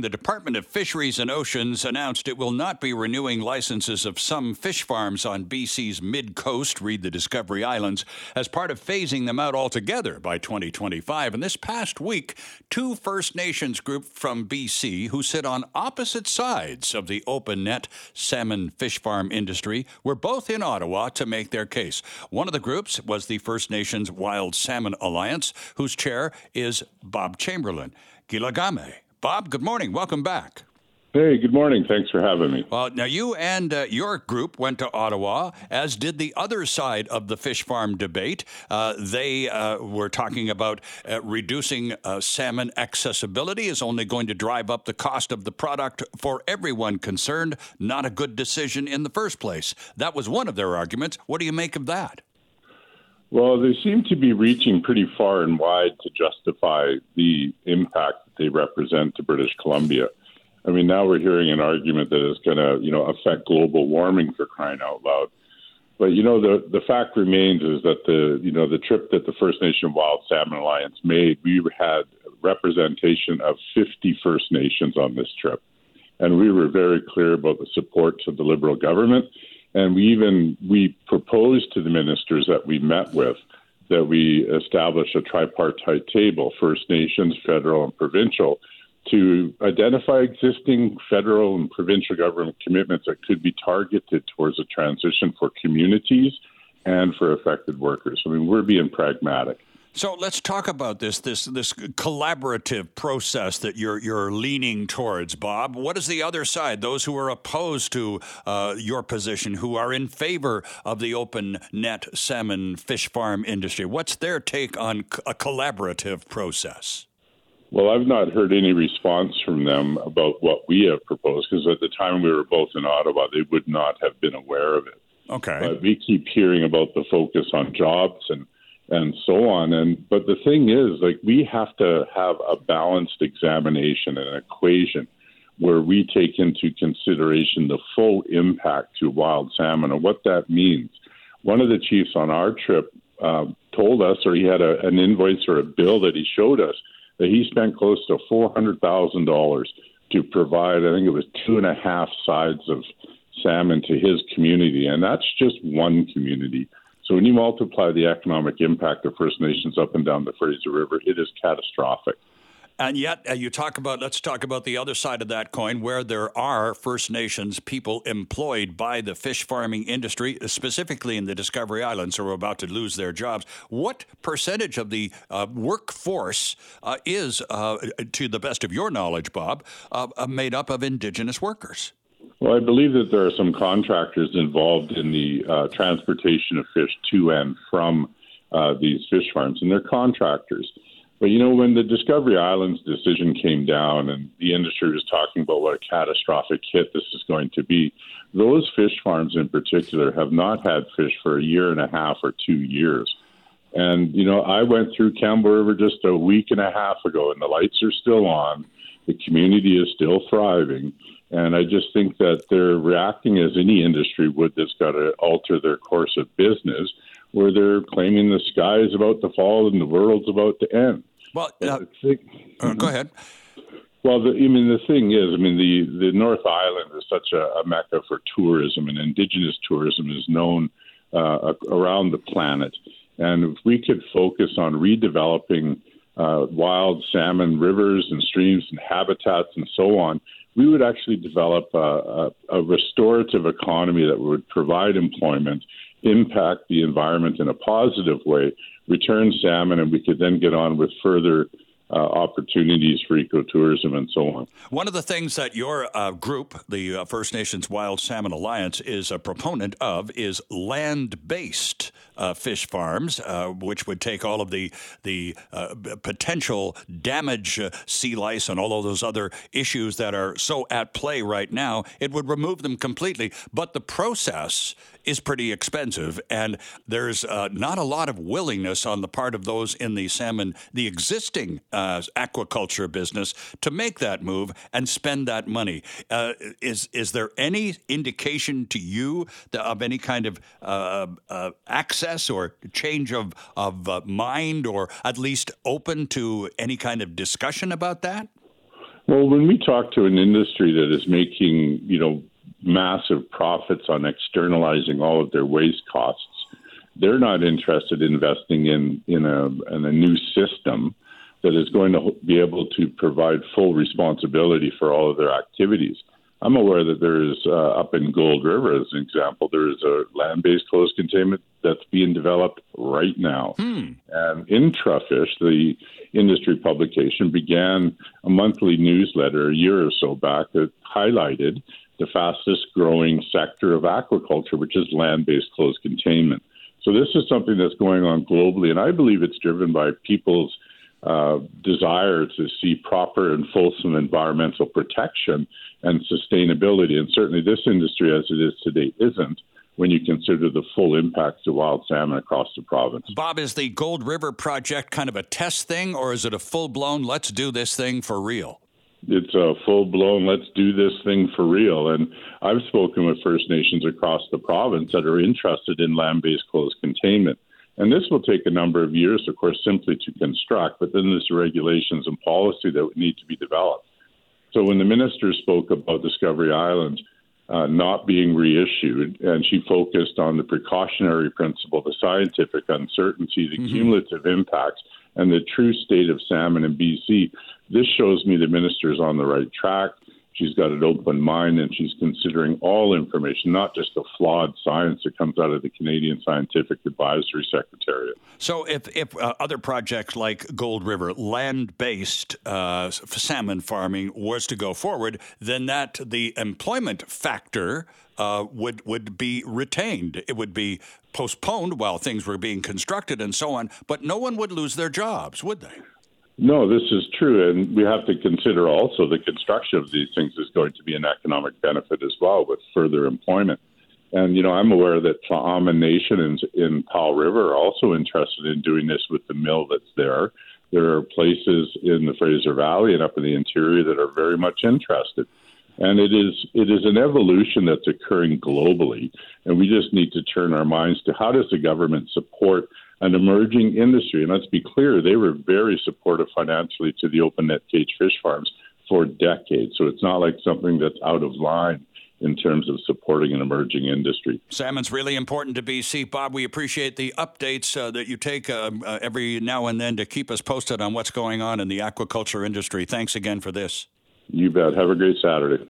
The Department of Fisheries and Oceans announced it will not be renewing licenses of some fish farms on BC's mid coast, read the Discovery Islands, as part of phasing them out altogether by 2025. And this past week, two First Nations groups from BC who sit on opposite sides of the open net salmon fish farm industry were both in Ottawa to make their case. One of the groups was the First Nations Wild Salmon Alliance, whose chair is Bob Chamberlain. Gilagame Bob, good morning. Welcome back. Hey, good morning. Thanks for having me. Well, now you and uh, your group went to Ottawa, as did the other side of the fish farm debate. Uh, they uh, were talking about uh, reducing uh, salmon accessibility is only going to drive up the cost of the product for everyone concerned. Not a good decision in the first place. That was one of their arguments. What do you make of that? Well, they seem to be reaching pretty far and wide to justify the impact they represent to British Columbia. I mean, now we're hearing an argument that is going to, you know, affect global warming for crying out loud. But you know, the the fact remains is that the you know the trip that the First Nation Wild Salmon Alliance made, we had representation of 50 First Nations on this trip, and we were very clear about the support to the Liberal government and we even we proposed to the ministers that we met with that we establish a tripartite table, First Nations, federal, and provincial, to identify existing federal and provincial government commitments that could be targeted towards a transition for communities and for affected workers. I mean, we're being pragmatic. So let's talk about this this this collaborative process that you're you're leaning towards, Bob. What is the other side? Those who are opposed to uh, your position, who are in favor of the open net salmon fish farm industry. What's their take on a collaborative process? Well, I've not heard any response from them about what we have proposed because at the time we were both in Ottawa, they would not have been aware of it. Okay. But we keep hearing about the focus on jobs and and so on. And but the thing is, like we have to have a balanced examination and an equation where we take into consideration the full impact to wild salmon and what that means. One of the chiefs on our trip uh, told us, or he had a, an invoice or a bill that he showed us, that he spent close to four hundred thousand dollars to provide. I think it was two and a half sides of salmon to his community, and that's just one community. So when you multiply the economic impact of First Nations up and down the Fraser River, it is catastrophic. And yet, uh, you talk about, let's talk about the other side of that coin, where there are First Nations people employed by the fish farming industry, specifically in the Discovery Islands, who are about to lose their jobs. What percentage of the uh, workforce uh, is, uh, to the best of your knowledge, Bob, uh, uh, made up of Indigenous workers? Well, I believe that there are some contractors involved in the uh, transportation of fish to and from uh, these fish farms, and they're contractors. But you know, when the Discovery Islands decision came down and the industry was talking about what a catastrophic hit this is going to be, those fish farms in particular have not had fish for a year and a half or two years. And, you know, I went through Campbell River just a week and a half ago, and the lights are still on. The community is still thriving. And I just think that they're reacting as any industry would that's got to alter their course of business, where they're claiming the sky is about to fall and the world's about to end. Well, uh, think, uh, go ahead. Well, the, I mean, the thing is, I mean, the, the North Island is such a, a mecca for tourism, and indigenous tourism is known uh, around the planet. And if we could focus on redeveloping uh, wild salmon rivers and streams and habitats and so on, we would actually develop a, a, a restorative economy that would provide employment, impact the environment in a positive way, return salmon, and we could then get on with further uh, opportunities for ecotourism and so on. One of the things that your uh, group, the uh, First Nations Wild Salmon Alliance, is a proponent of is land-based uh, fish farms, uh, which would take all of the the uh, potential damage, sea lice, and all of those other issues that are so at play right now. It would remove them completely, but the process is pretty expensive, and there's not a lot of willingness on the part of those in the salmon, the existing uh, aquaculture business to make that move and spend that money. Uh, is is there any indication to you of any kind of uh, uh access or change of of uh, mind, or at least open to any kind of discussion about that? Well, when we talk to an industry that is making, you know, massive profits on externalizing all of their waste costs, they're not interested in investing in in a in a new system that is going to be able to provide full responsibility for all of their activities. I'm aware that there is uh, up in Gold River, as an example, there is a land-based closed containment that's being developed right now. Hmm. And Intrafish, the industry publication, began a monthly newsletter a year or so back that highlighted the fastest growing sector of aquaculture, which is land-based closed containment. So this is something that's going on globally, and I believe it's driven by people's uh, desire to see proper and fulsome environmental protection and sustainability. And certainly, this industry, as it is today, isn't when you consider the full impacts to wild salmon across the province. Bob, is the Gold River project kind of a test thing, or is it a full blown, let's do this thing for real? It's a full blown, let's do this thing for real. And I've spoken with First Nations across the province that are interested in land based closed containment. And this will take a number of years, of course, simply to construct, but then there's regulations and policy that would need to be developed. So when the minister spoke about Discovery Island uh, not being reissued, and she focused on the precautionary principle, the scientific uncertainty, the mm-hmm. cumulative impacts, and the true state of salmon in BC, this shows me the minister is on the right track. She's got an open mind and she's considering all information, not just the flawed science that comes out of the Canadian Scientific Advisory Secretariat. So, if, if uh, other projects like Gold River, land based uh, salmon farming, was to go forward, then that the employment factor uh, would would be retained. It would be postponed while things were being constructed and so on, but no one would lose their jobs, would they? No, this is true, and we have to consider also the construction of these things is going to be an economic benefit as well with further employment. And you know, I'm aware that Tla'amin Nation in, in Powell River are also interested in doing this with the mill that's there. There are places in the Fraser Valley and up in the interior that are very much interested. And it is it is an evolution that's occurring globally, and we just need to turn our minds to how does the government support an emerging industry. And let's be clear, they were very supportive financially to the open net cage fish farms for decades. So it's not like something that's out of line in terms of supporting an emerging industry. Salmon's really important to BC. Bob, we appreciate the updates uh, that you take uh, uh, every now and then to keep us posted on what's going on in the aquaculture industry. Thanks again for this. You bet. Have a great Saturday.